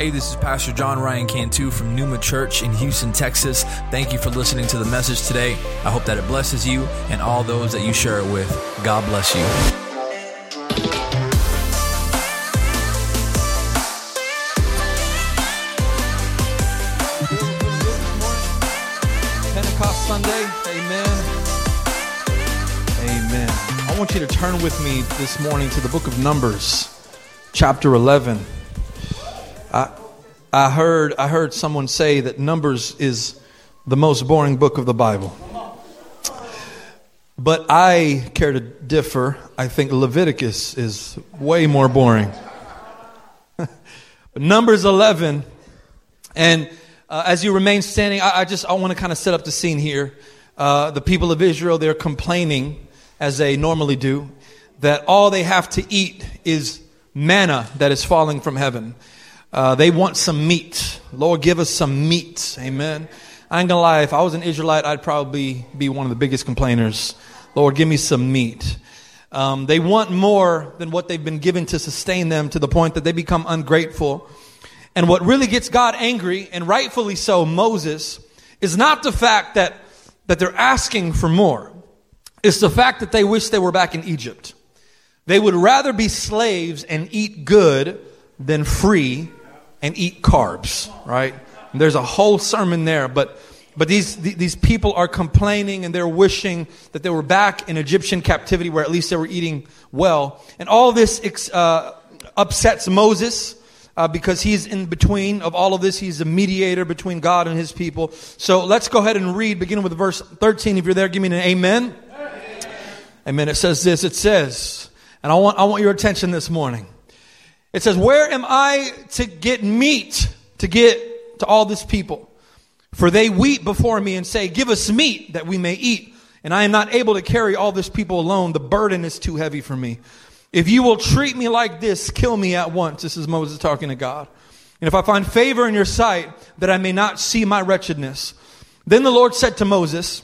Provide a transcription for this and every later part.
Hey, this is Pastor John Ryan Cantu from Numa Church in Houston, Texas. Thank you for listening to the message today. I hope that it blesses you and all those that you share it with. God bless you. Pentecost Sunday. Amen. Amen. I want you to turn with me this morning to the book of Numbers, chapter 11. I, heard I heard someone say that Numbers is the most boring book of the Bible. But I care to differ. I think Leviticus is way more boring. Numbers 11 and uh, as you remain standing, I, I just I want to kind of set up the scene here. Uh, the people of Israel, they're complaining, as they normally do, that all they have to eat is manna that is falling from heaven. Uh, they want some meat. Lord, give us some meat. Amen. I ain't gonna lie, if I was an Israelite, I'd probably be one of the biggest complainers. Lord, give me some meat. Um, they want more than what they've been given to sustain them to the point that they become ungrateful. And what really gets God angry, and rightfully so, Moses, is not the fact that, that they're asking for more. It's the fact that they wish they were back in Egypt. They would rather be slaves and eat good than free and eat carbs, right? And there's a whole sermon there, but but these these people are complaining and they're wishing that they were back in Egyptian captivity where at least they were eating well. And all this uh, upsets Moses uh, because he's in between of all of this. He's a mediator between God and his people. So let's go ahead and read, beginning with verse 13. If you're there, give me an amen. Amen. amen. It says this. It says, and I want, I want your attention this morning. It says, Where am I to get meat to get to all this people? For they weep before me and say, Give us meat that we may eat. And I am not able to carry all this people alone. The burden is too heavy for me. If you will treat me like this, kill me at once. This is Moses talking to God. And if I find favor in your sight, that I may not see my wretchedness. Then the Lord said to Moses,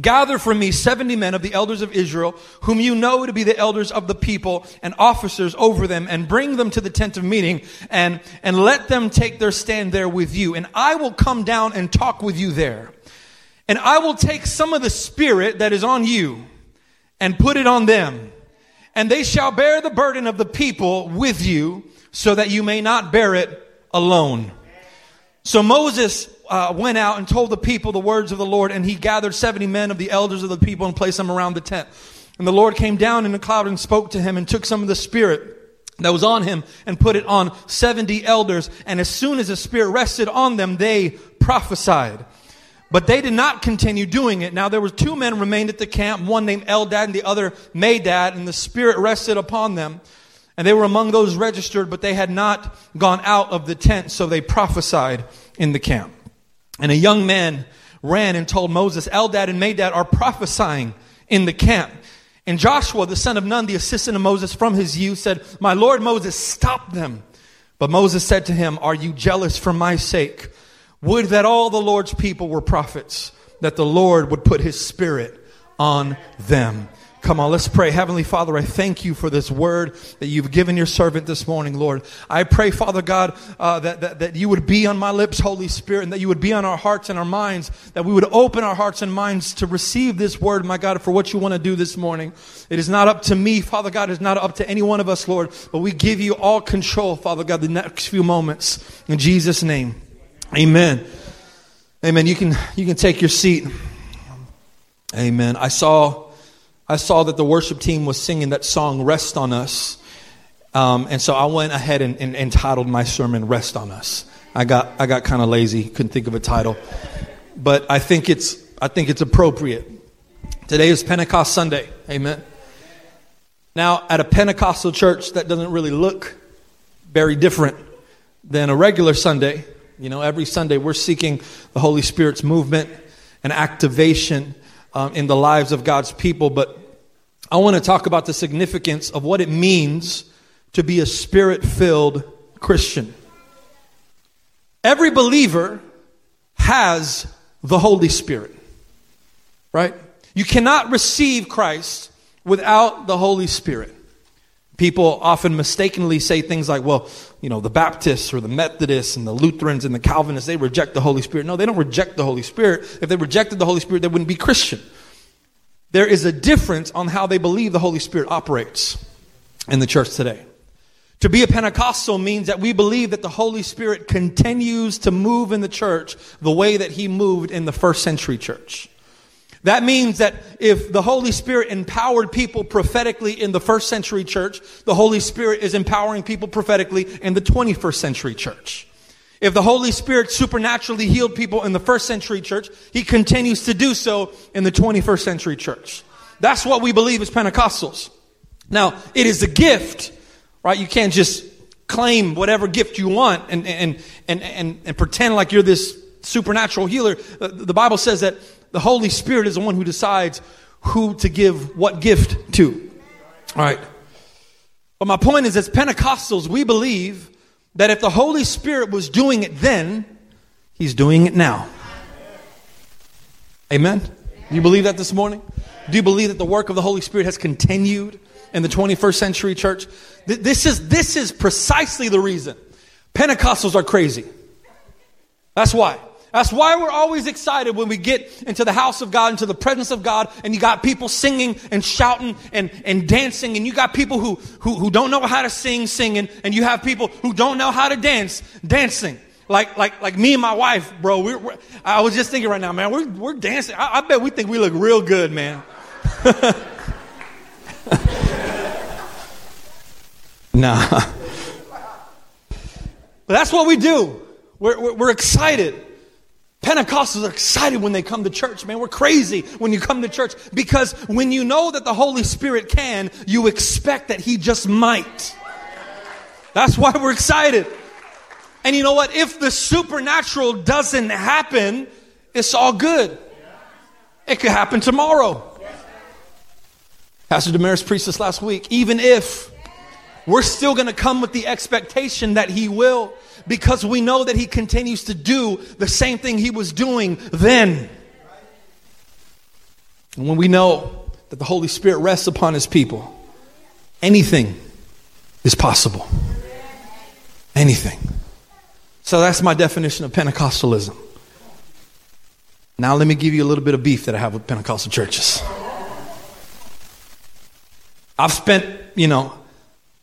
Gather for me 70 men of the elders of Israel, whom you know to be the elders of the people and officers over them, and bring them to the tent of meeting, and, and let them take their stand there with you. And I will come down and talk with you there. And I will take some of the spirit that is on you and put it on them and they shall bear the burden of the people with you so that you may not bear it alone. So Moses uh, went out and told the people the words of the Lord, and he gathered 70 men of the elders of the people and placed them around the tent. And the Lord came down in a cloud and spoke to him and took some of the spirit that was on him and put it on 70 elders. And as soon as the spirit rested on them, they prophesied. But they did not continue doing it. Now there were two men remained at the camp, one named Eldad and the other Medad, and the Spirit rested upon them. And they were among those registered, but they had not gone out of the tent, so they prophesied in the camp. And a young man ran and told Moses, Eldad and Medad are prophesying in the camp. And Joshua, the son of Nun, the assistant of Moses from his youth, said, My Lord Moses, stop them. But Moses said to him, Are you jealous for my sake? Would that all the Lord's people were prophets, that the Lord would put his spirit on them. Come on, let's pray. Heavenly Father, I thank you for this word that you've given your servant this morning, Lord. I pray, Father God, uh, that, that, that you would be on my lips, Holy Spirit, and that you would be on our hearts and our minds, that we would open our hearts and minds to receive this word, my God, for what you want to do this morning. It is not up to me, Father God, it is not up to any one of us, Lord, but we give you all control, Father God, the next few moments. In Jesus' name. Amen. Amen. You can you can take your seat. Amen. I saw I saw that the worship team was singing that song "Rest on Us," um, and so I went ahead and, and, and titled my sermon "Rest on Us." I got I got kind of lazy, couldn't think of a title, but I think it's I think it's appropriate. Today is Pentecost Sunday. Amen. Now, at a Pentecostal church, that doesn't really look very different than a regular Sunday. You know, every Sunday we're seeking the Holy Spirit's movement and activation um, in the lives of God's people. But I want to talk about the significance of what it means to be a spirit filled Christian. Every believer has the Holy Spirit, right? You cannot receive Christ without the Holy Spirit. People often mistakenly say things like, well, you know, the Baptists or the Methodists and the Lutherans and the Calvinists, they reject the Holy Spirit. No, they don't reject the Holy Spirit. If they rejected the Holy Spirit, they wouldn't be Christian. There is a difference on how they believe the Holy Spirit operates in the church today. To be a Pentecostal means that we believe that the Holy Spirit continues to move in the church the way that he moved in the first century church. That means that if the Holy Spirit empowered people prophetically in the first century church, the Holy Spirit is empowering people prophetically in the 21st century church. If the Holy Spirit supernaturally healed people in the first century church, He continues to do so in the 21st century church. That's what we believe as Pentecostals. Now, it is a gift, right? You can't just claim whatever gift you want and, and, and, and, and pretend like you're this supernatural healer. Uh, the Bible says that the Holy Spirit is the one who decides who to give what gift to. All right. But my point is, as Pentecostals, we believe that if the Holy Spirit was doing it then, He's doing it now. Amen? Do you believe that this morning? Do you believe that the work of the Holy Spirit has continued in the 21st century church? This is, this is precisely the reason Pentecostals are crazy. That's why. That's why we're always excited when we get into the house of God, into the presence of God, and you got people singing and shouting and, and dancing, and you got people who, who, who don't know how to sing, singing, and you have people who don't know how to dance, dancing. Like, like, like me and my wife, bro. We're, we're I was just thinking right now, man, we're, we're dancing. I, I bet we think we look real good, man. nah. But that's what we do. We're, we're, we're excited. Pentecostals are excited when they come to church, man. We're crazy when you come to church because when you know that the Holy Spirit can, you expect that He just might. That's why we're excited. And you know what? If the supernatural doesn't happen, it's all good. It could happen tomorrow. Pastor Damaris preached this last week. Even if we're still going to come with the expectation that He will because we know that he continues to do the same thing he was doing then. And when we know that the Holy Spirit rests upon his people, anything is possible. Anything. So that's my definition of Pentecostalism. Now, let me give you a little bit of beef that I have with Pentecostal churches. I've spent, you know,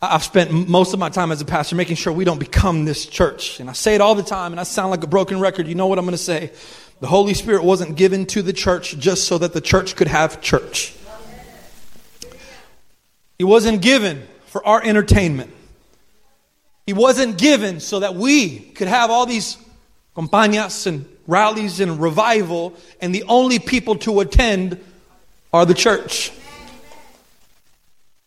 I've spent most of my time as a pastor making sure we don't become this church. And I say it all the time, and I sound like a broken record. You know what I'm going to say? The Holy Spirit wasn't given to the church just so that the church could have church. He wasn't given for our entertainment. He wasn't given so that we could have all these campañas and rallies and revival, and the only people to attend are the church.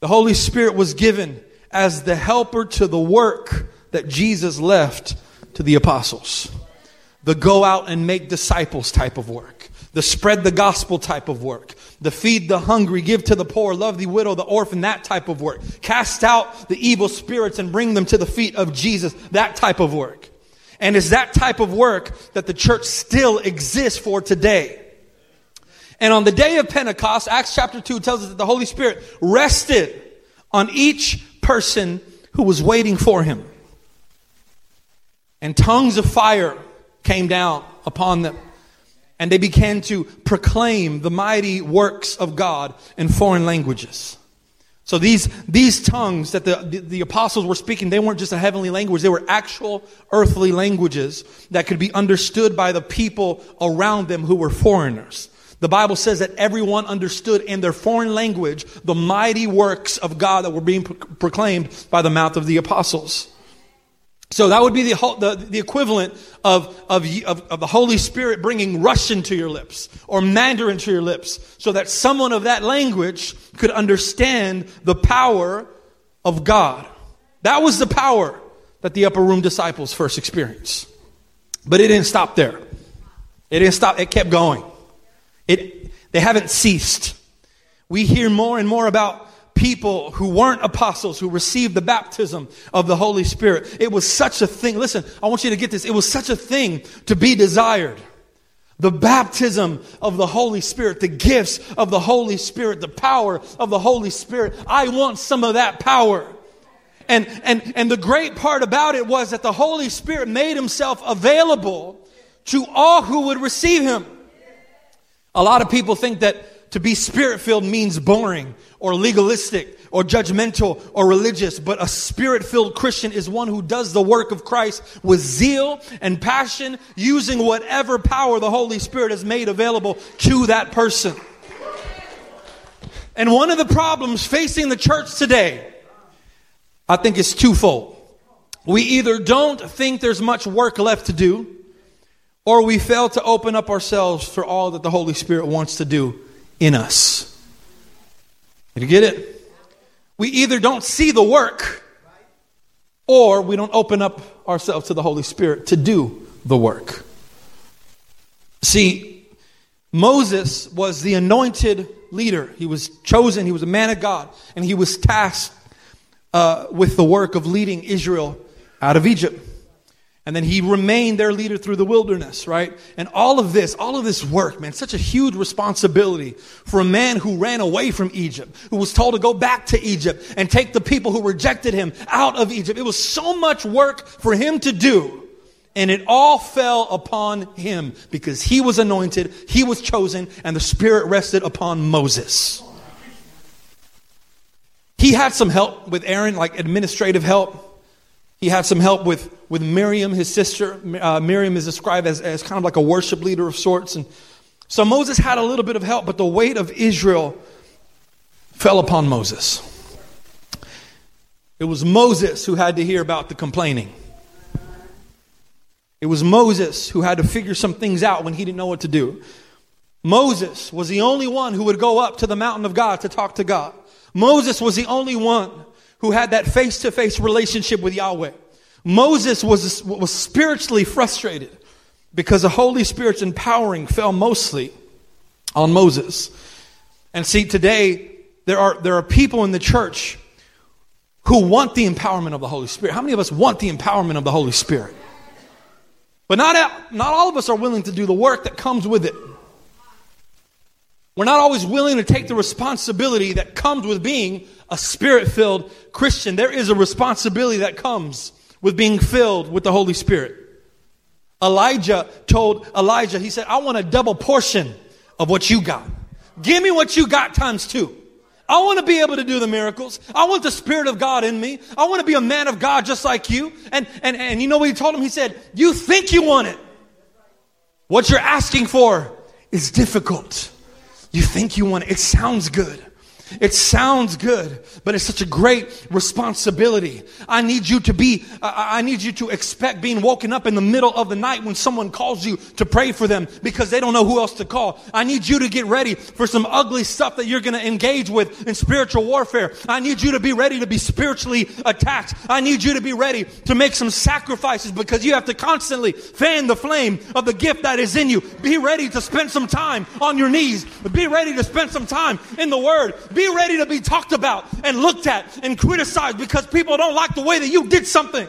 The Holy Spirit was given as the helper to the work that Jesus left to the apostles. The go out and make disciples type of work. The spread the gospel type of work. The feed the hungry, give to the poor, love the widow, the orphan, that type of work. Cast out the evil spirits and bring them to the feet of Jesus, that type of work. And it's that type of work that the church still exists for today. And on the day of Pentecost, Acts chapter 2 tells us that the Holy Spirit rested on each person who was waiting for him. And tongues of fire came down upon them. And they began to proclaim the mighty works of God in foreign languages. So these, these tongues that the, the, the, apostles were speaking, they weren't just a heavenly language. They were actual earthly languages that could be understood by the people around them who were foreigners. The Bible says that everyone understood in their foreign language the mighty works of God that were being pro- proclaimed by the mouth of the apostles. So that would be the, the, the equivalent of, of, of, of, the Holy Spirit bringing Russian to your lips or Mandarin to your lips so that someone of that language could understand the power of God. That was the power that the upper room disciples first experienced. But it didn't stop there. It didn't stop, it kept going. It, they haven't ceased. We hear more and more about people who weren't apostles who received the baptism of the Holy Spirit. It was such a thing. Listen, I want you to get this. It was such a thing to be desired the baptism of the Holy Spirit, the gifts of the Holy Spirit, the power of the Holy Spirit. I want some of that power. And, and, and the great part about it was that the Holy Spirit made himself available to all who would receive him. A lot of people think that to be spirit filled means boring or legalistic or judgmental or religious, but a spirit filled Christian is one who does the work of Christ with zeal and passion, using whatever power the Holy Spirit has made available to that person. And one of the problems facing the church today I think is twofold. We either don't think there's much work left to do, or we fail to open up ourselves for all that the Holy Spirit wants to do in us. Did you get it? We either don't see the work, or we don't open up ourselves to the Holy Spirit to do the work. See, Moses was the anointed leader. He was chosen, he was a man of God, and he was tasked uh, with the work of leading Israel out of Egypt. And then he remained their leader through the wilderness, right? And all of this, all of this work, man, such a huge responsibility for a man who ran away from Egypt, who was told to go back to Egypt and take the people who rejected him out of Egypt. It was so much work for him to do. And it all fell upon him because he was anointed, he was chosen, and the Spirit rested upon Moses. He had some help with Aaron, like administrative help. He had some help with, with Miriam, his sister. Uh, Miriam is described as, as kind of like a worship leader of sorts. And so Moses had a little bit of help, but the weight of Israel fell upon Moses. It was Moses who had to hear about the complaining. It was Moses who had to figure some things out when he didn't know what to do. Moses was the only one who would go up to the mountain of God to talk to God. Moses was the only one who had that face to face relationship with Yahweh. Moses was, was spiritually frustrated because the Holy Spirit's empowering fell mostly on Moses. And see, today, there are, there are people in the church who want the empowerment of the Holy Spirit. How many of us want the empowerment of the Holy Spirit? But not, not all of us are willing to do the work that comes with it. We're not always willing to take the responsibility that comes with being a spirit filled Christian. There is a responsibility that comes with being filled with the Holy Spirit. Elisha told Elijah, he said, I want a double portion of what you got. Give me what you got times two. I want to be able to do the miracles. I want the Spirit of God in me. I want to be a man of God just like you. And, and, and you know what he told him? He said, You think you want it. What you're asking for is difficult. You think you want it. It sounds good. It sounds good, but it's such a great responsibility. I need you to be, I need you to expect being woken up in the middle of the night when someone calls you to pray for them because they don't know who else to call. I need you to get ready for some ugly stuff that you're going to engage with in spiritual warfare. I need you to be ready to be spiritually attacked. I need you to be ready to make some sacrifices because you have to constantly fan the flame of the gift that is in you. Be ready to spend some time on your knees. Be ready to spend some time in the Word. Be be ready to be talked about and looked at and criticized because people don't like the way that you did something.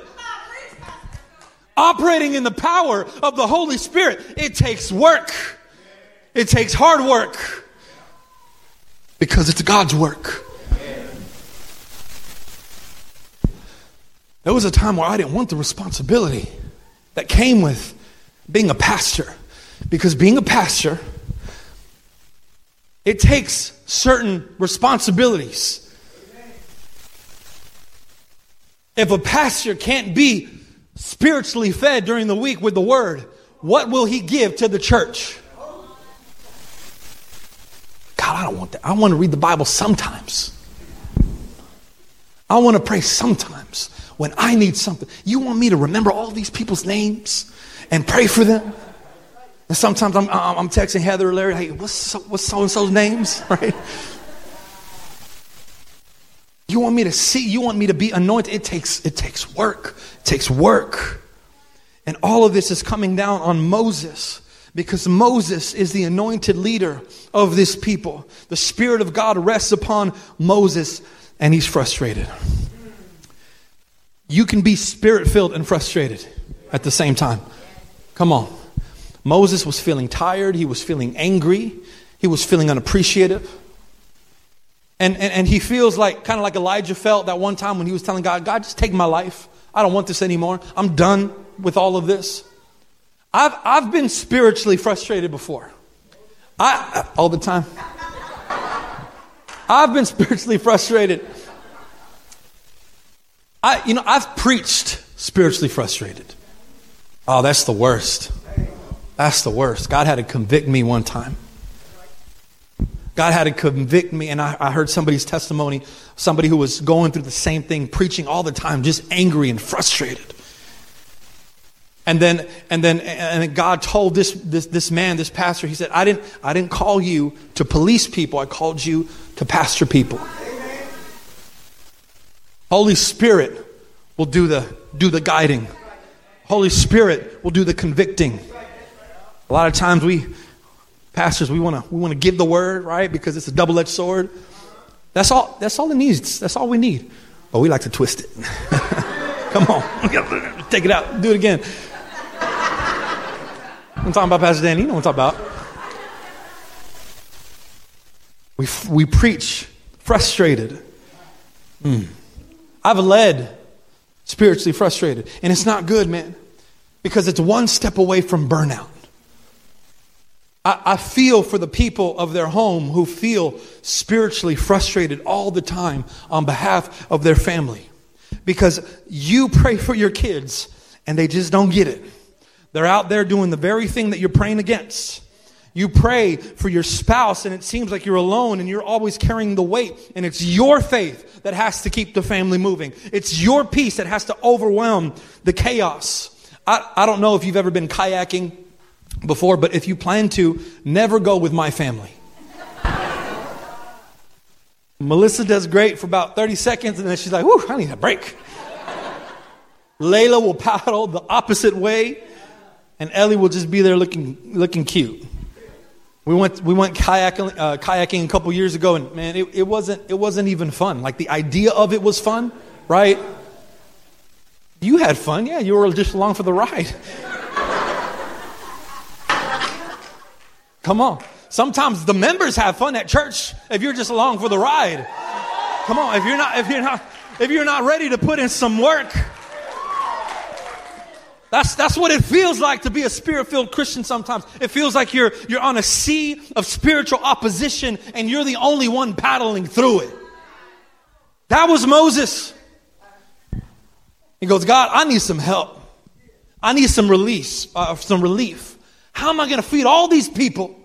Operating in the power of the Holy Spirit, it takes work. It takes hard work because it's God's work. There was a time where I didn't want the responsibility that came with being a pastor because being a pastor it takes certain responsibilities. If a pastor can't be spiritually fed during the week with the word, what will he give to the church? God, I don't want that. I want to read the Bible sometimes. I want to pray sometimes when I need something. You want me to remember all these people's names and pray for them? And sometimes I'm, I'm texting Heather or Larry, hey, what's so, what's so and so's names, right? You want me to see, you want me to be anointed. It takes, it takes work. It takes work. And all of this is coming down on Moses because Moses is the anointed leader of this people. The Spirit of God rests upon Moses and he's frustrated. You can be spirit filled and frustrated at the same time. Come on. Moses was feeling tired, he was feeling angry, he was feeling unappreciative. And, and, and he feels like, kind of like Elijah felt that one time when he was telling God, God, just take my life. I don't want this anymore. I'm done with all of this. I've, I've been spiritually frustrated before. I, all the time. I've been spiritually frustrated. I, you know, I've preached spiritually frustrated. Oh, that's the worst. That's the worst. God had to convict me one time. God had to convict me, and I, I, heard somebody's testimony, somebody who was going through the same thing, preaching all the time, just angry and frustrated. And then, and then, and God told this, this, this man, this pastor, he said, I didn't, I didn't call you to police people, I called you to pastor people. Holy Spirit will do the, do the guiding. Holy Spirit will do the convicting. A lot of times we, pastors, we want to we want to give the word, right? Because it's a double-edged sword. That's all that's all it needs. That's all we need. But we like to twist it. Come on. Take it out. Do it again. I'm talking about Pastor Dan. You know what I'm talking about. We, we preach frustrated. Mm. I've led spiritually frustrated. And it's not good, man, because it's one step away from burnout. I, I feel for the people of their home who feel spiritually frustrated all the time on behalf of their family. Because you pray for your kids and they just don't get it. They're out there doing the very thing that you're praying against. You pray for your spouse and it seems like you're alone and you're always carrying the weight and it's your faith that has to keep the family moving. It's your peace that has to overwhelm the chaos. I, I don't know if you've ever been kayaking before, but if you plan to, never go with my family. Melissa does great for about 30 seconds and then she's like, whoo, I need a break. Layla will paddle the opposite way and Ellie will just be there looking, looking cute. We went, we went kayaking, uh, kayaking a couple years ago, and man, it, it, wasn't, it wasn't even fun. Like the idea of it was fun, right? You had fun, yeah, you were just along for the ride. Come on. Sometimes the members have fun at church if you're just along for the ride. Come on, if you're not, if you're not, if you're not ready to put in some work, that's, that's what it feels like to be a spirit filled Christian sometimes. It feels like you're, you're on a sea of spiritual opposition and you're the only one paddling through it. That was Moses. He goes, God, I need some help. I need some release, uh, some relief. How am I going to feed all these people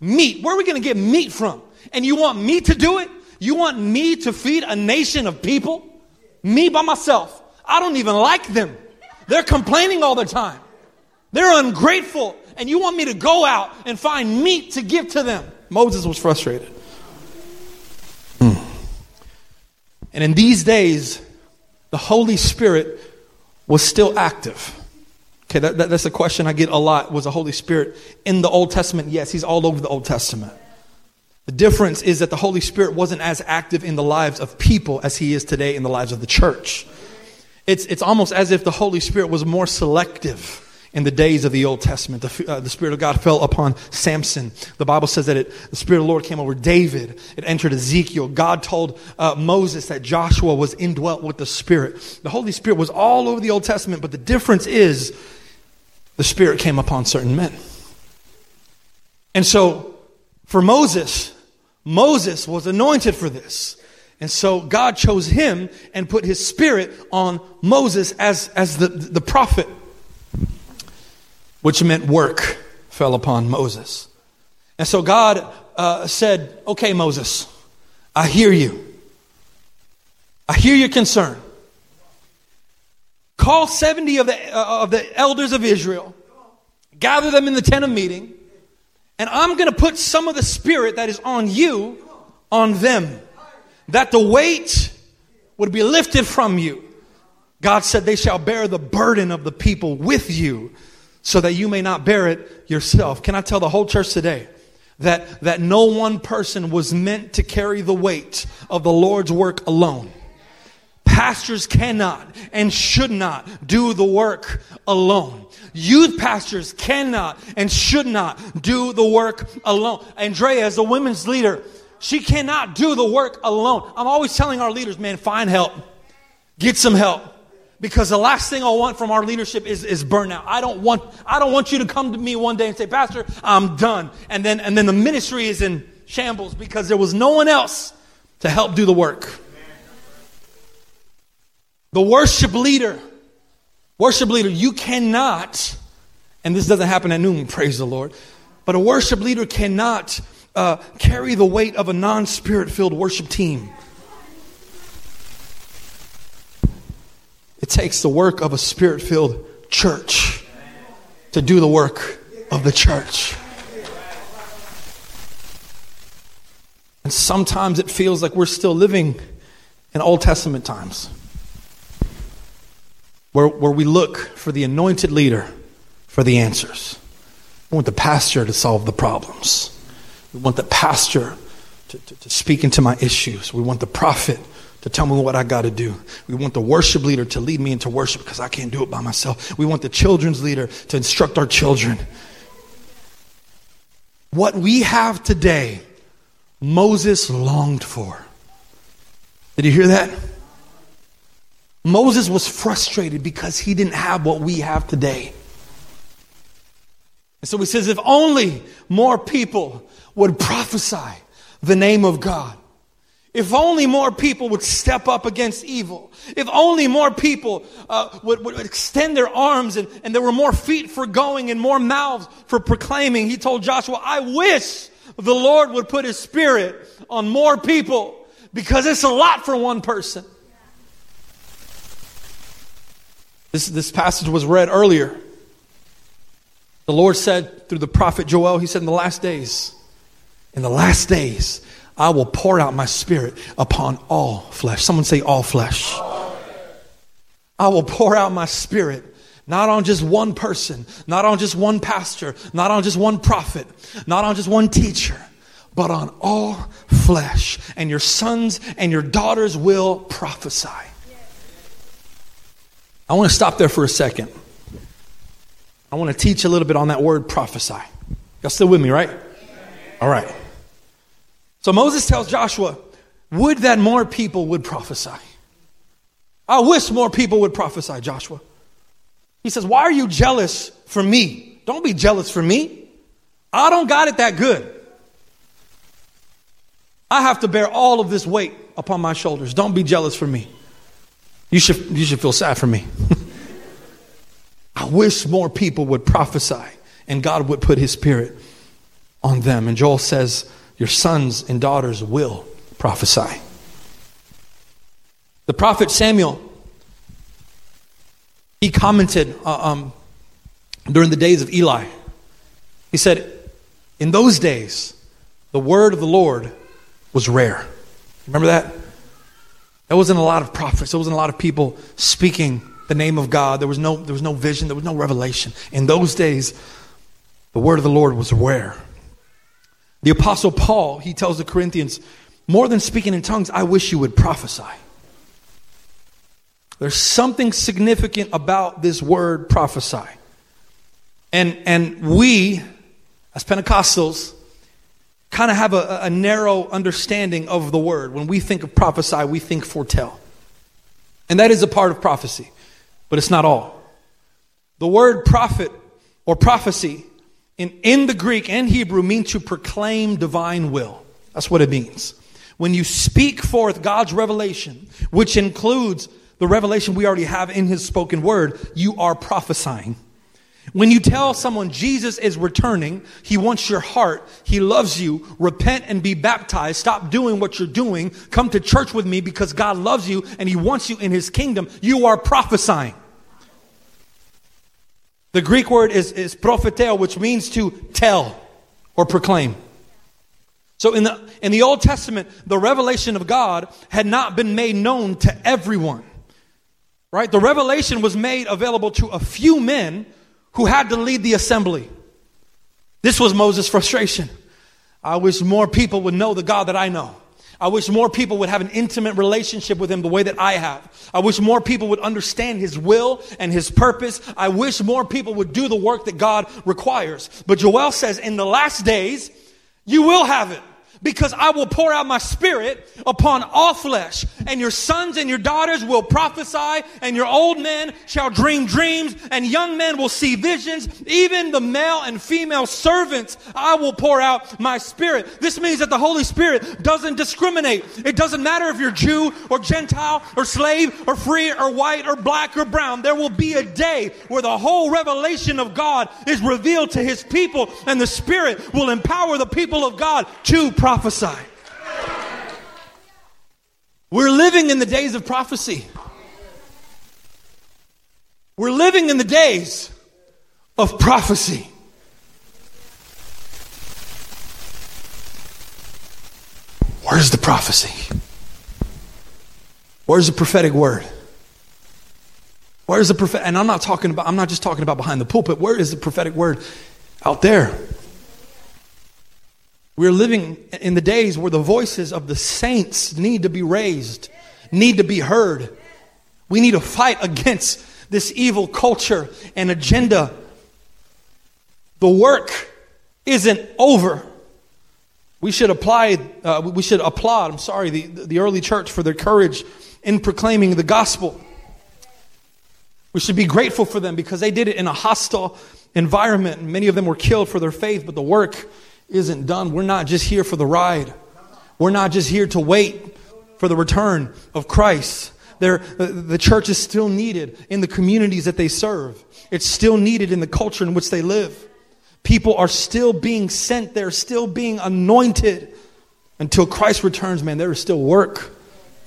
meat? Where are we going to get meat from? And you want me to do it? You want me to feed a nation of people? Me by myself. I don't even like them. They're complaining all the time. They're ungrateful. And you want me to go out and find meat to give to them. Moses was frustrated. Hmm. And in these days, the Holy Spirit was still active. Okay, that, that, that's a question I get a lot. Was the Holy Spirit in the Old Testament? Yes, he's all over the Old Testament. The difference is that the Holy Spirit wasn't as active in the lives of people as he is today in the lives of the church. It's, it's almost as if the Holy Spirit was more selective in the days of the Old Testament. The, uh, the, Spirit of God fell upon Samson. The Bible says that it, the Spirit of the Lord came over David. It entered Ezekiel. God told uh, Moses that Joshua was indwelt with the Spirit. The Holy Spirit was all over the Old Testament, but the difference is the Spirit came upon certain men. And so, for Moses, Moses was anointed for this. And so God chose him and put his spirit on Moses as, as the, the prophet, which meant work fell upon Moses. And so God uh, said, Okay, Moses, I hear you. I hear your concern. Call 70 of the, uh, of the elders of Israel, gather them in the tent of meeting, and I'm going to put some of the spirit that is on you on them that the weight would be lifted from you. God said, They shall bear the burden of the people with you so that you may not bear it yourself. Can I tell the whole church today that, that no one person was meant to carry the weight of the Lord's work alone? Pastors cannot and should not do the work alone. Youth pastors cannot and should not do the work alone. Andrea, as a women's leader, she cannot do the work alone. I'm always telling our leaders, man, find help. Get some help. Because the last thing I want from our leadership is, is burnout. I don't want, I don't want you to come to me one day and say, Pastor, I'm done. And then, and then the ministry is in shambles because there was no one else to help do the work. The worship leader, worship leader, you cannot, and this doesn't happen at noon, praise the Lord, but a worship leader cannot uh, carry the weight of a non spirit filled worship team. It takes the work of a spirit filled church to do the work of the church. And sometimes it feels like we're still living in Old Testament times where, where we look for the anointed leader for the answers. We want the pastor to solve the problems. We want the pastor to, to, to speak into my issues. We want the prophet to tell me what I got to do. We want the worship leader to lead me into worship because I can't do it by myself. We want the children's leader to instruct our children. What we have today, Moses longed for. Did you hear that? Moses was frustrated because he didn't have what we have today. And so he says, if only more people would prophesy the name of God. If only more people would step up against evil. If only more people uh, would, would, extend their arms and, and there were more feet for going and more mouths for proclaiming. He told Joshua, I wish the Lord would put his spirit on more people because it's a lot for one person. This, this passage was read earlier. The Lord said through the prophet Joel, He said, In the last days, in the last days, I will pour out my spirit upon all flesh. Someone say, all flesh. I will pour out my spirit not on just one person, not on just one pastor, not on just one prophet, not on just one teacher, but on all flesh. And your sons and your daughters will prophesy. I want to stop there for a second. I want to teach a little bit on that word prophesy. Y'all still with me, right? All right. So Moses tells Joshua, Would that more people would prophesy. I wish more people would prophesy, Joshua. He says, Why are you jealous for me? Don't be jealous for me. I don't got it that good. I have to bear all of this weight upon my shoulders. Don't be jealous for me. You should, you should feel sad for me. I wish more people would prophesy and God would put his spirit on them. And Joel says, Your sons and daughters will prophesy. The prophet Samuel, he commented uh, um, during the days of Eli. He said, In those days, the word of the Lord was rare. Remember that? There wasn't a lot of prophets. There wasn't a lot of people speaking the name of God. There was no, there was no vision. There was no revelation. In those days, the word of the Lord was rare. The apostle Paul, he tells the Corinthians, more than speaking in tongues, I wish you would prophesy. There's something significant about this word prophesy. And, and we, as Pentecostals, kind of have a, a narrow understanding of the word. When we think of prophesy, we think foretell. And that is a part of prophecy, but it's not all. The word prophet or prophecy in, in the Greek and Hebrew means to proclaim divine will. That's what it means. When you speak forth God's revelation, which includes the revelation we already have in His spoken word, you are prophesying. When you tell someone Jesus is returning, He wants your heart, He loves you, repent and be baptized, stop doing what you're doing, come to church with me because God loves you and He wants you in His kingdom, you are prophesying. The Greek word is, is propheteo, which means to tell or proclaim. So in the, in the Old Testament, the revelation of God had not been made known to everyone. Right? The revelation was made available to a few men who had to lead the assembly. This was Moses' frustration. I wish more people would know the God that I know. I wish more people would have an intimate relationship with Him the way that I have. I wish more people would understand His will and His purpose. I wish more people would do the work that God requires. But Joel says, in the last days, you will have it because I will pour out my spirit upon all flesh, and your sons and your daughters will prophesy, and your old men shall dream dreams, and young men will see visions. Even the male and female servants, I will pour out my spirit. This means that the Holy Spirit doesn't discriminate. It doesn't matter if you're Jew or Gentile or slave or free or white or black or brown. There will be a day where the whole revelation of God is revealed to his people, and the Spirit will empower the people of God to prophesy prophesy. We're living in the days of prophecy. We're living in the days of prophecy. Where's the prophecy? Where's the prophetic word? Where's the prophet? And I'm not talking about, I'm not just talking about behind the pulpit. Where is the prophetic word out there? We're living in the days where the voices of the saints need to be raised, need to be heard. We need to fight against this evil culture and agenda. The work isn't over. We should apply, uh, we should applaud, I'm sorry, the, the early church for their courage in proclaiming the gospel. We should be grateful for them because they did it in a hostile environment. Many of them were killed for their faith, but the work isn't done. We're not just here for the ride. We're not just here to wait for the return of Christ. There, the church is still needed in the communities that they serve. It's still needed in the culture in which they live. People are still being sent. They're still being anointed. Until Christ returns, man, there is still work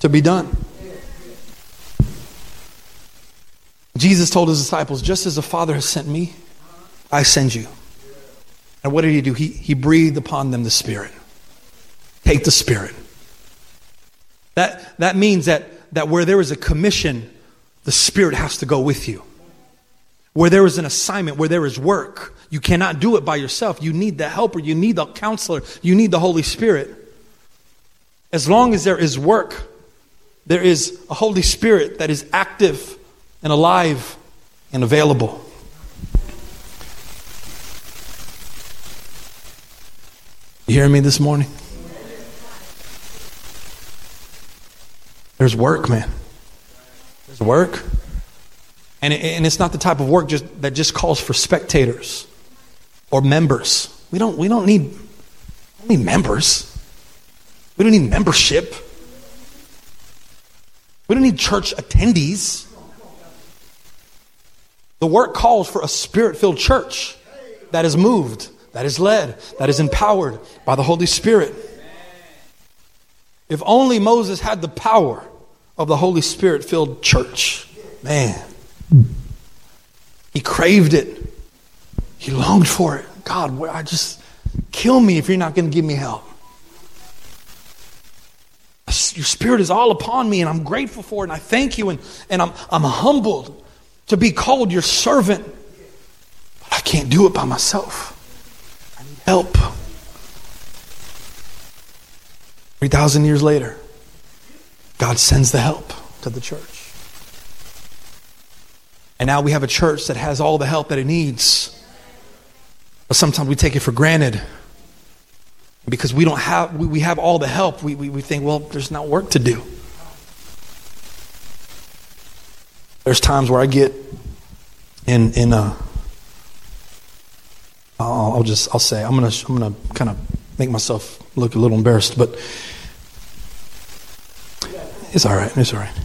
to be done. Jesus told his disciples, just as the Father has sent me, I send you. And what did he do? He, he breathed upon them the Spirit. Take the Spirit. That, that means that, that where there is a commission, the Spirit has to go with you. Where there is an assignment, where there is work, you cannot do it by yourself. You need the helper, you need the counselor, you need the Holy Spirit. As long as there is work, there is a Holy Spirit that is active and alive and available. You hearing me this morning? There's work, man. There's work. And, it, and it's not the type of work just, that just calls for spectators or members. We don't, we don't, need, we don't need members. We don't need membership. We don't need church attendees. The work calls for a spirit filled church that is moved that is led, that is empowered by the Holy Spirit. If only Moses had the power of the Holy Spirit filled church. Man, he craved it, he longed for it. God, I just kill me if you're not going to give me help. Your spirit is all upon me, and I'm grateful for it, and I thank you, and, and I'm, I'm humbled to be called your servant. But I can't do it by myself help. 3,000 years later, God sends the help to the church. And now we have a church that has all the help that it needs. But sometimes we take it for granted. Because we don't have, we, we have all the help, we, we, we think, well, there's not work to do. There's times where I get in, in a, I'll, just I'll say I'm gonna I'm gonna kind of make myself look a little embarrassed, but it's all right. It's all right.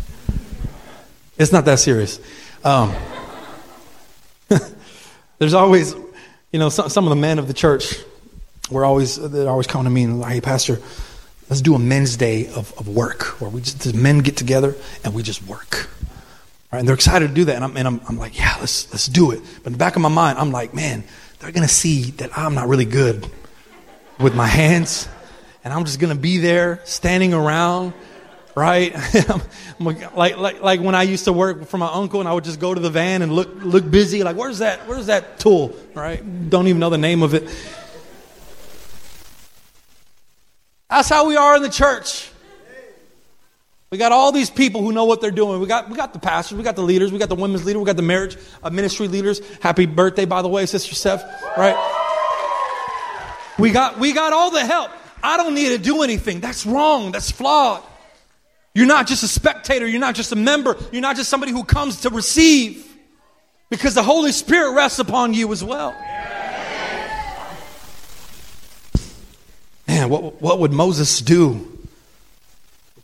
It's not that serious. Um, there's always, you know, some, some of the men of the church were always they're always coming to me and like, hey, pastor, let's do a men's day of, of work where we just the men get together and we just work. Right? And they're excited to do that, and I'm and I'm, I'm like, yeah, let's let's do it. But in the back of my mind, I'm like, man, they're going to see that I'm not really good with my hands. And I'm just going to be there standing around, right? like, like, like when I used to work for my uncle and I would just go to the van and look, look busy. Like, where's that, where's that tool, right? Don't even know the name of it. That's how we are in the church. We got all these people who know what they're doing. We got, we got the pastors, we got the leaders, we got the women's leader, we got the marriage uh, ministry leaders. Happy birthday, by the way, Sister Steph, right? We got, we got all the help. I don't need to do anything. That's wrong. That's flawed. You're not just a spectator. You're not just a member. You're not just somebody who comes to receive because the Holy Spirit rests upon you as well. Man, what, what would Moses do?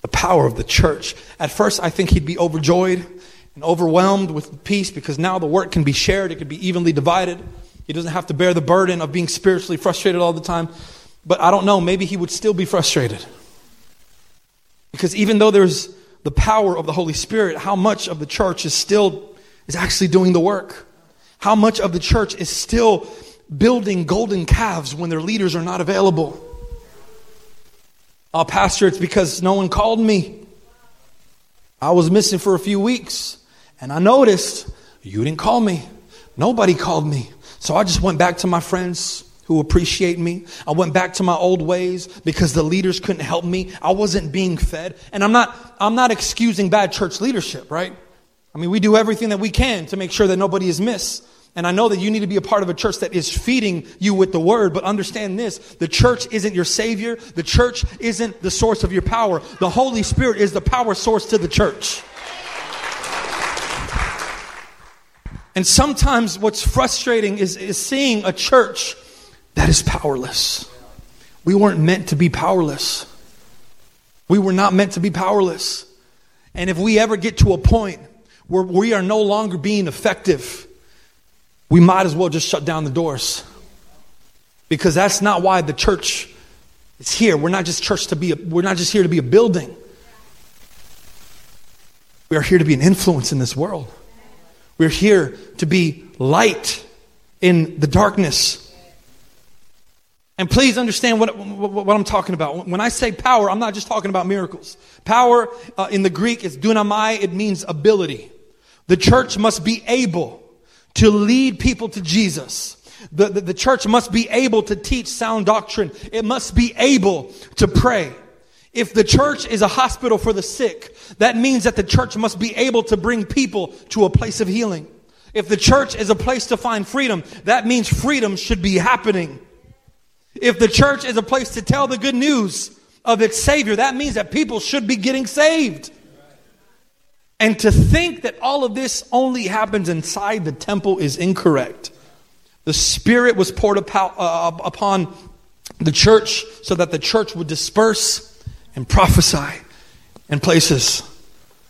The power of the church. At first, I think he'd be overjoyed and overwhelmed with peace because now the work can be shared, it could be evenly divided. He doesn't have to bear the burden of being spiritually frustrated all the time. But I don't know, maybe he would still be frustrated. Because even though there's the power of the Holy Spirit, how much of the church is still is actually doing the work? How much of the church is still building golden calves when their leaders are not available? Oh, Pastor, it's because no one called me. I was missing for a few weeks, and I noticed you didn't call me. Nobody called me. So I just went back to my friends who appreciate me. I went back to my old ways because the leaders couldn't help me. I wasn't being fed. And I'm not, I'm not excusing bad church leadership, right? I mean, we do everything that we can to make sure that nobody is missed. And I know that you need to be a part of a church that is feeding you with the word, but understand this. The church isn't your savior. The church isn't the source of your power. The Holy Spirit is the power source to the church. And sometimes what's frustrating is, is seeing a church that is powerless. We weren't meant to be powerless. We were not meant to be powerless. And if we ever get to a point where we are no longer being effective, we might as well just shut down the doors. Because that's not why the church is here. We're not just church to be a, we're not just here to be a building. We are here to be an influence in this world. We're here to be light in the darkness. And please understand what, what, what, I'm talking about. When I say power, I'm not just talking about miracles. Power uh, in the Greek is dunamai, it means ability. The church must be able to lead people to Jesus. The, the, the church must be able to teach sound doctrine. It must be able to pray. If the church is a hospital for the sick, that means that the church must be able to bring people to a place of healing. If the church is a place to find freedom, that means freedom should be happening. If the church is a place to tell the good news of its Savior, that means that people should be getting saved. And to think that all of this only happens inside the temple is incorrect. The Spirit was poured uh, upon the church so that the church would disperse and prophesy in places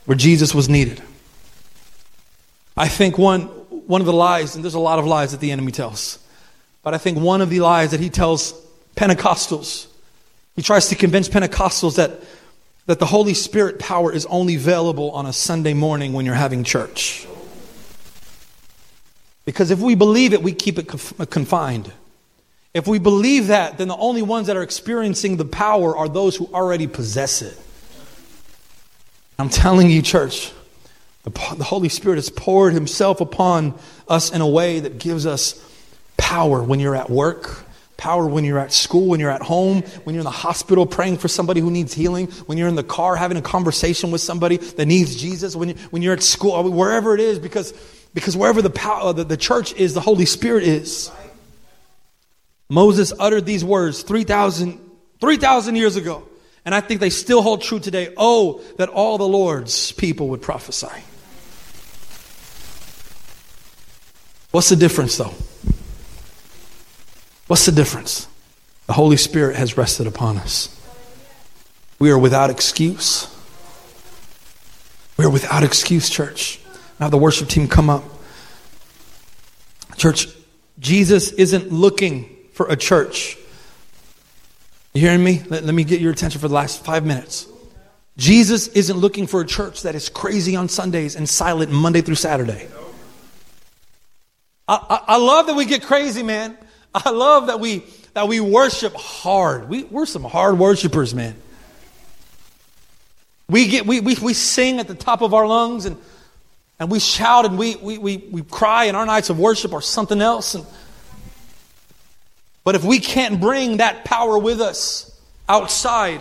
where Jesus was needed. I think one, one of the lies, and there's a lot of lies that the enemy tells, but I think one of the lies that he tells Pentecostals, he tries to convince Pentecostals that that the Holy Spirit power is only available on a Sunday morning when you're having church. Because if we believe it, we keep it confined. If we believe that, then the only ones that are experiencing the power are those who already possess it. I'm telling you, church, the, the Holy Spirit has poured Himself upon us in a way that gives us power when you're at work, Power when you're at school, when you're at home, when you're in the hospital praying for somebody who needs healing, when you're in the car having a conversation with somebody that needs Jesus, when, you, when you're at school, wherever it is, because, because wherever the, power, uh, the, the church is, the Holy Spirit is. Moses uttered these words 3,000 3, years ago, and I think they still hold true today. Oh, that all the Lord's people would prophesy. What's the difference, though? What's the difference? The Holy Spirit has rested upon us. We are without excuse. We are without excuse, church. Now, the worship team come up. Church, Jesus isn't looking for a church. You hearing me? Let, let me get your attention for the last five minutes. Jesus isn't looking for a church that is crazy on Sundays and silent Monday through Saturday. I, I, I love that we get crazy, man. I love that we that we worship hard. We, we're some hard worshipers, man. We get we, we, we sing at the top of our lungs and and we shout and we, we, we, we cry and our nights of worship are something else. And, but if we can't bring that power with us outside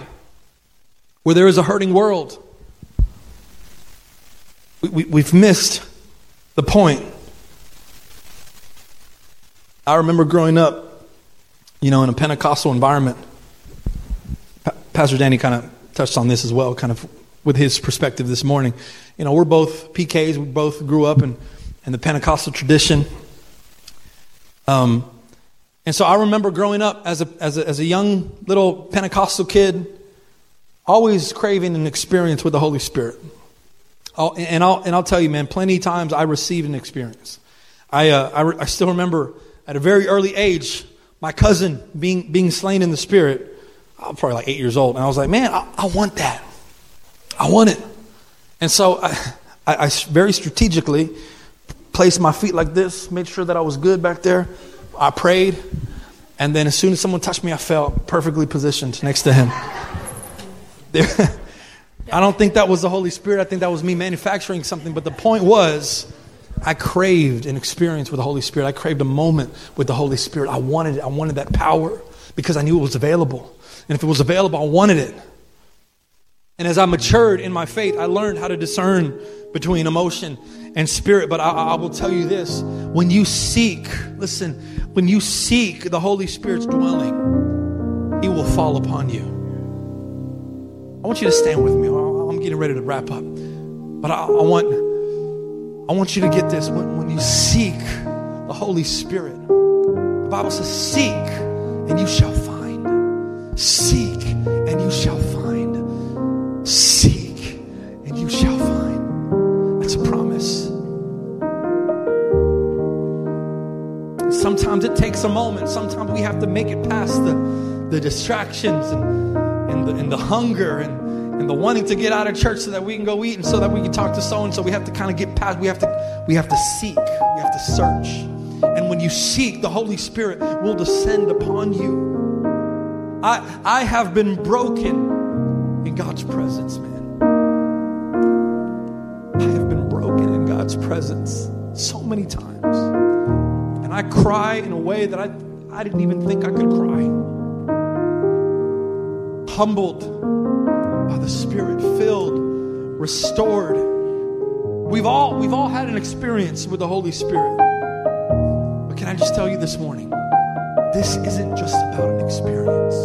where there is a hurting world, we, we, we've missed the point. I remember growing up, you know, in a Pentecostal environment. Pa- Pastor Danny kind of touched on this as well, kind of with his perspective this morning. You know, we're both PKs. We both grew up in, in the Pentecostal tradition. Um, and so I remember growing up as a, as a, as a young little Pentecostal kid, always craving an experience with the Holy Spirit. And, I'll, and I'll tell you, man, plenty of times I received an experience. I, uh, I, re- I still remember at a very early age, my cousin being, being slain in the Spirit. I was probably like eight years old. And I was like, man, I, I want that. I want it. And so I, I, I very strategically placed my feet like this, made sure that I was good back there. I prayed. And then as soon as someone touched me, I felt perfectly positioned next to him. I don't think that was the Holy Spirit. I think that was me manufacturing something. But the point was, I craved an experience with the Holy Spirit. I craved a moment with the Holy Spirit. I wanted it. I wanted that power because I knew it was available. And if it was available, I wanted it. And as I matured in my faith, I learned how to discern between emotion and spirit. But I, I will tell you this when you seek, listen, when you seek the Holy Spirit's dwelling, He will fall upon you. I want you to stand with me. I'm getting ready to wrap up. But I, I want, I want you to get this. When, when you seek the Holy Spirit, the Bible says, Seek and you shall find. Seek and you shall find. Seek and you shall find. That's a promise. Sometimes it takes a moment. Sometimes we have to make it past the, the distractions and, and, the, and the hunger and, and the wanting to get out of church so that we can go eat and so that we can talk to so and so. We have to kind of get past. We have to we have to seek. We have to search. And when you seek, the Holy Spirit will descend upon you. I I have been broken in God's presence, man. I have been broken in God's presence so many times. And I cry in a way that I, I didn't even think I could cry. Humbled by the Spirit, filled, restored. We've all, we've all had an experience with the Holy Spirit. But can I just tell you this morning? This isn't just about an experience.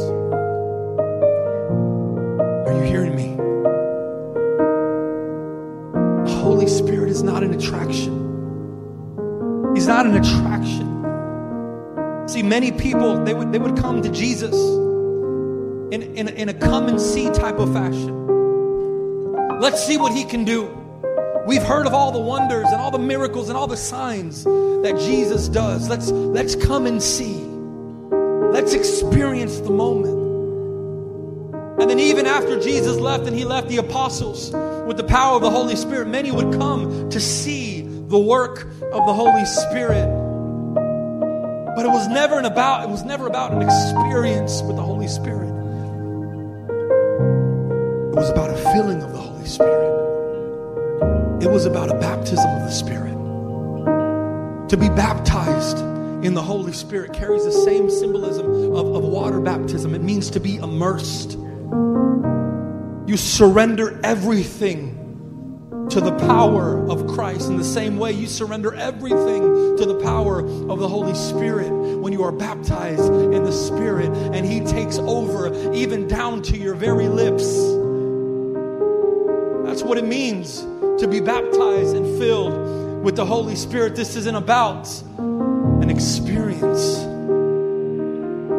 Are you hearing me? The Holy Spirit is not an attraction. He's not an attraction. See, many people, they would, they would come to Jesus in, in, in a come and see type of fashion. Let's see what he can do. We've heard of all the wonders and all the miracles and all the signs that Jesus does. Let's, let's come and see. Let's experience the moment. And then, even after Jesus left and he left the apostles with the power of the Holy Spirit, many would come to see the work of the Holy Spirit. But it was never an about it was never about an experience with the Holy Spirit. It was about a filling of the Holy Spirit. It was about a baptism of the Spirit. To be baptized in the Holy Spirit carries the same symbolism of, of water baptism. It means to be immersed. You surrender everything to the power of Christ. In the same way, you surrender everything to the power of the Holy Spirit when you are baptized in the Spirit and He takes over, even down to your very lips. What it means to be baptized and filled with the Holy Spirit. This isn't about an experience.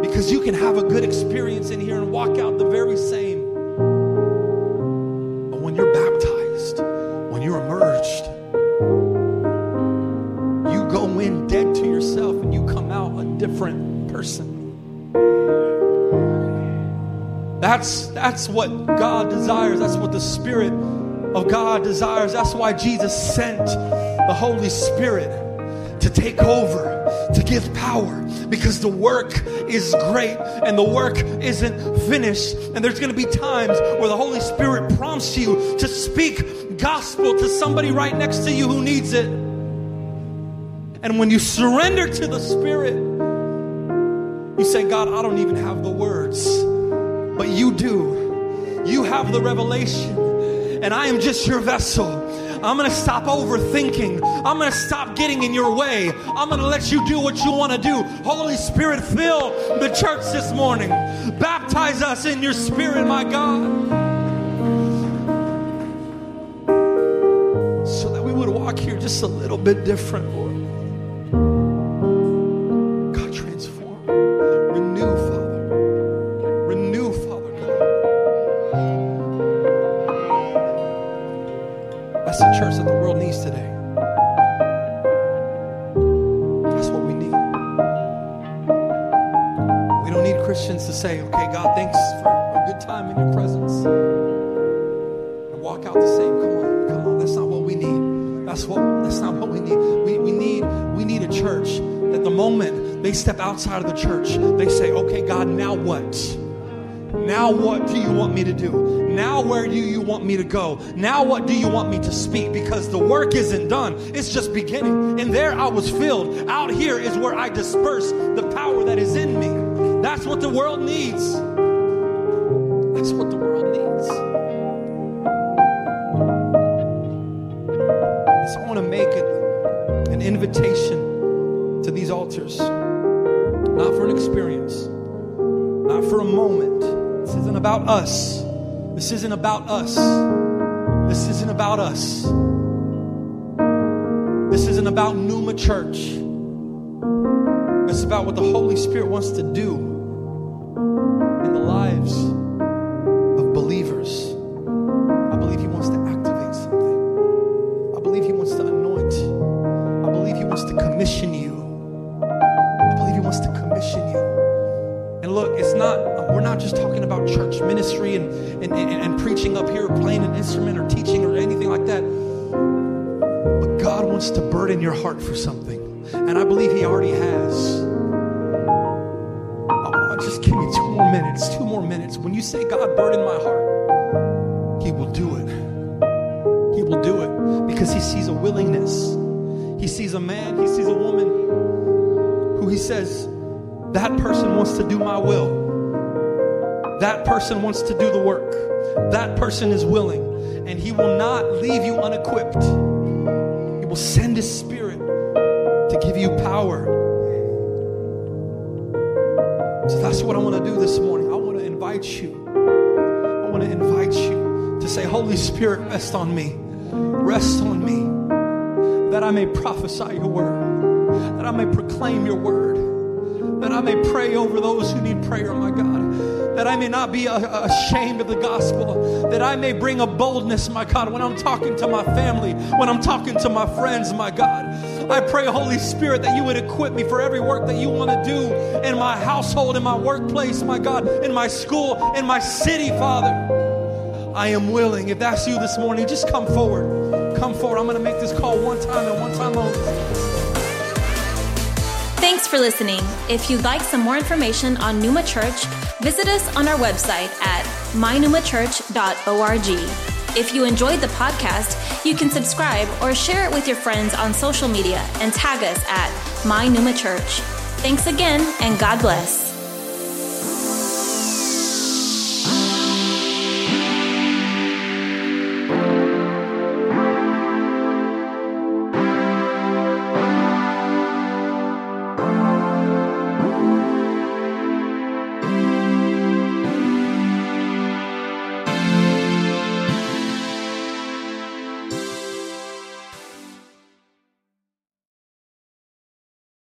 Because you can have a good experience in here and walk out the very same. But when you're baptized, when you're immersed, you go in dead to yourself and you come out a different person. That's, that's what God desires. That's what the Spirit of God desires. That's why Jesus sent the Holy Spirit to take over, to give power, because the work is great and the work isn't finished. And there's going to be times where the Holy Spirit prompts you to speak gospel to somebody right next to you who needs it. And when you surrender to the Spirit, you say, God, I don't even have the words, but you do. You have the revelation, and I am just your vessel. I'm going to stop overthinking. I'm going to stop getting in your way. I'm going to let you do what you want to do. Holy Spirit, fill the church this morning. Baptize us in your spirit, my God. So that we would walk here just a little bit different, outside of the church, they say, okay, God, now what? Now, what do you want me to do? Now, where do you want me to go? Now, what do you want me to speak? Because the work isn't done, it's just beginning. And there I was filled. Out here is where I disperse the power that is in me. That's what the world needs. That's what the world needs. So, I want to make it an invitation to these altars, not for an experience not for a moment. This isn't about us. This isn't about us. This isn't about us. This isn't about Numa Church. It's about what the Holy Spirit wants to do person wants to do the work. That person is willing. And he will not leave you unequipped. He will send his spirit to give you power. So that's what I want to do this morning. I want to invite you. I want to invite you to say, Holy Spirit, rest on me. Rest on me. That I may prophesy your word. That I may proclaim your word that I may pray over those who need prayer, my God. That I may not be ashamed of the gospel. That I may bring a boldness, my God, when I'm talking to my family, when I'm talking to my friends, my God. I pray, Holy Spirit, that you would equip me for every work that you want to do in my household, in my workplace, my God, in my school, in my city, Father. I am willing. If that's you this morning, just come forward. Come forward. I'm going to make this call one time and one time only. Thanks for listening. If you'd like some more information on Numa Church, visit us on our website at mynumachurch.org. If you enjoyed the podcast, you can subscribe or share it with your friends on social media and tag us at My Numa Church. Thanks again, and God bless.